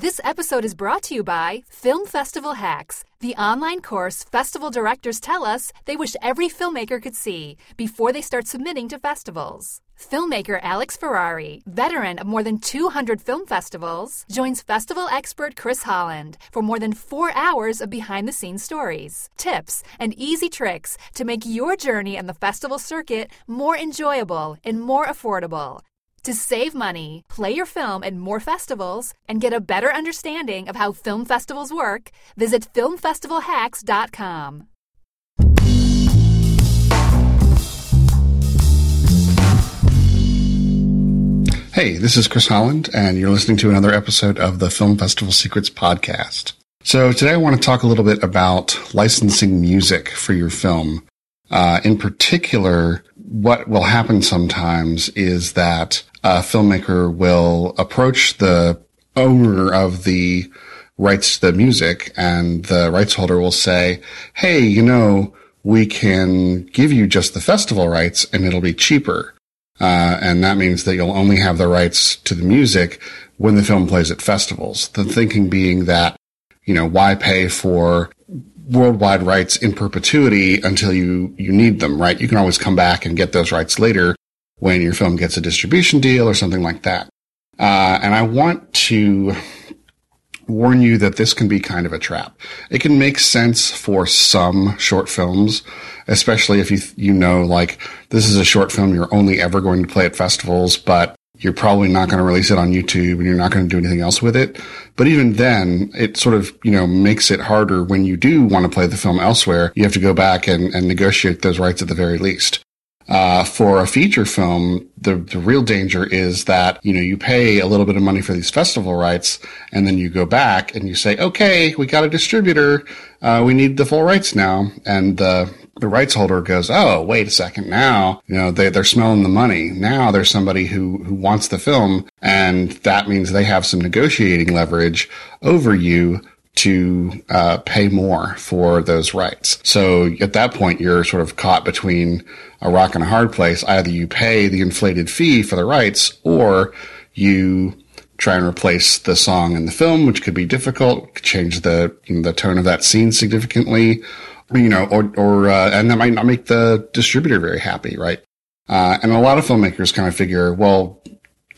This episode is brought to you by Film Festival Hacks, the online course festival directors tell us they wish every filmmaker could see before they start submitting to festivals. Filmmaker Alex Ferrari, veteran of more than 200 film festivals, joins festival expert Chris Holland for more than four hours of behind the scenes stories, tips, and easy tricks to make your journey on the festival circuit more enjoyable and more affordable. To save money, play your film at more festivals, and get a better understanding of how film festivals work, visit filmfestivalhacks.com. Hey, this is Chris Holland, and you're listening to another episode of the Film Festival Secrets podcast. So, today I want to talk a little bit about licensing music for your film. Uh, in particular, what will happen sometimes is that a filmmaker will approach the owner of the rights to the music and the rights holder will say, Hey, you know, we can give you just the festival rights and it'll be cheaper. Uh, and that means that you'll only have the rights to the music when the film plays at festivals. The thinking being that, you know, why pay for worldwide rights in perpetuity until you, you need them, right? You can always come back and get those rights later when your film gets a distribution deal or something like that. Uh, and I want to warn you that this can be kind of a trap. It can make sense for some short films, especially if you, you know, like this is a short film you're only ever going to play at festivals, but you're probably not going to release it on YouTube and you're not going to do anything else with it. But even then, it sort of, you know, makes it harder when you do want to play the film elsewhere. You have to go back and, and negotiate those rights at the very least. Uh, for a feature film, the, the real danger is that, you know, you pay a little bit of money for these festival rights and then you go back and you say, okay, we got a distributor. Uh, we need the full rights now. And the, the rights holder goes, oh, wait a second. Now, you know, they, they're smelling the money. Now there's somebody who, who wants the film. And that means they have some negotiating leverage over you to uh, pay more for those rights. So at that point, you're sort of caught between a rock and a hard place. Either you pay the inflated fee for the rights, or you try and replace the song in the film, which could be difficult, change the you know, the tone of that scene significantly, you know, or or uh, and that might not make the distributor very happy, right? Uh, and a lot of filmmakers kind of figure, well,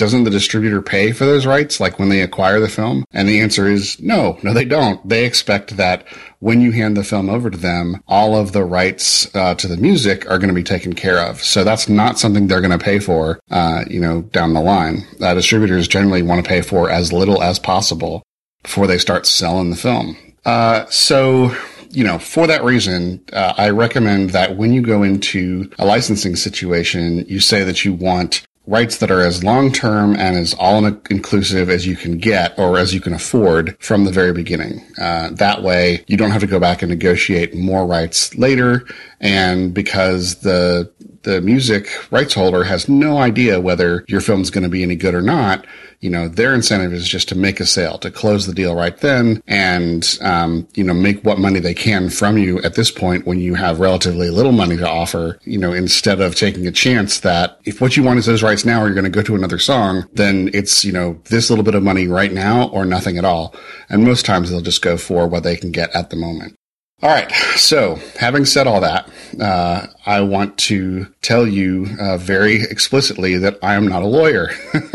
doesn't the distributor pay for those rights like when they acquire the film? And the answer is no, no, they don't. They expect that when you hand the film over to them, all of the rights uh, to the music are going to be taken care of. So that's not something they're going to pay for, uh, you know, down the line. Uh, distributors generally want to pay for as little as possible before they start selling the film. Uh, so you know, for that reason, uh, I recommend that when you go into a licensing situation, you say that you want rights that are as long term and as all inclusive as you can get or as you can afford from the very beginning. Uh, that way, you don't have to go back and negotiate more rights later. And because the the music rights holder has no idea whether your film is going to be any good or not, you know, their incentive is just to make a sale, to close the deal right then and, um, you know, make what money they can from you at this point when you have relatively little money to offer, you know, instead of taking a chance that if what you want is those rights now or you're going to go to another song, then it's, you know, this little bit of money right now or nothing at all. And most times they'll just go for what they can get at the moment. All right. So, having said all that, uh, I want to tell you uh, very explicitly that I am not a lawyer.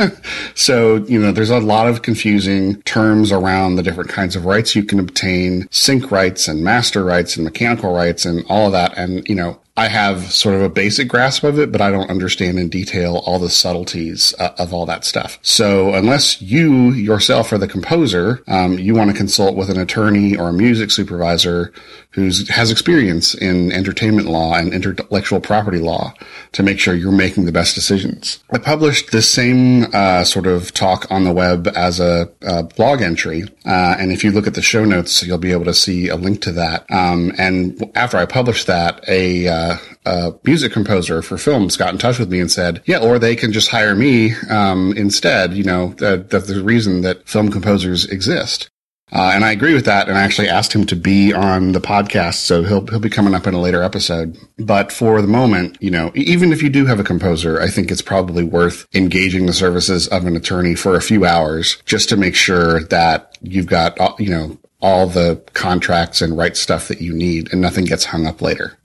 so, you know, there's a lot of confusing terms around the different kinds of rights you can obtain, sync rights and master rights and mechanical rights and all of that. And, you know, I have sort of a basic grasp of it, but I don't understand in detail all the subtleties uh, of all that stuff. So unless you yourself are the composer, um, you want to consult with an attorney or a music supervisor who has experience in entertainment law and intellectual property law to make sure you're making the best decisions. I published this same uh, sort of talk on the web as a, a blog entry, uh, and if you look at the show notes, you'll be able to see a link to that. Um, and after I published that, a uh, a music composer for films got in touch with me and said, yeah, or they can just hire me um, instead. You know, that, that's the reason that film composers exist. Uh, and I agree with that. And I actually asked him to be on the podcast. So he'll, he'll be coming up in a later episode. But for the moment, you know, even if you do have a composer, I think it's probably worth engaging the services of an attorney for a few hours just to make sure that you've got, uh, you know, all the contracts and right stuff that you need and nothing gets hung up later.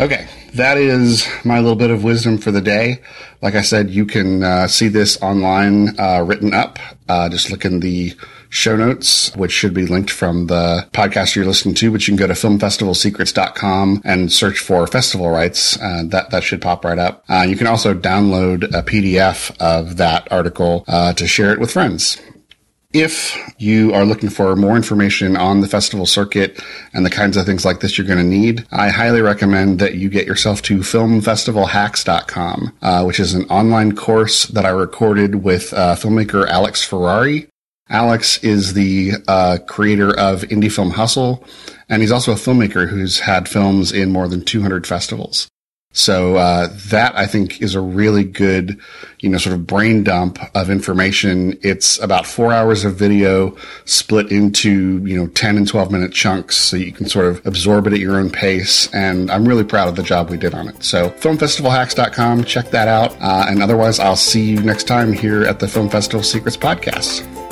Okay, that is my little bit of wisdom for the day. Like I said, you can uh, see this online uh, written up. Uh, just look in the show notes, which should be linked from the podcast you're listening to, which you can go to filmfestivalsecrets.com and search for festival rights. Uh, that, that should pop right up. Uh, you can also download a PDF of that article uh, to share it with friends. If you are looking for more information on the festival circuit and the kinds of things like this you're going to need, I highly recommend that you get yourself to filmfestivalhacks.com, uh, which is an online course that I recorded with uh, filmmaker Alex Ferrari. Alex is the uh, creator of Indie Film Hustle, and he's also a filmmaker who's had films in more than 200 festivals. So uh, that I think is a really good, you know, sort of brain dump of information. It's about four hours of video split into you know ten and twelve minute chunks, so you can sort of absorb it at your own pace. And I'm really proud of the job we did on it. So filmfestivalhacks.com, check that out. Uh, and otherwise, I'll see you next time here at the Film Festival Secrets podcast.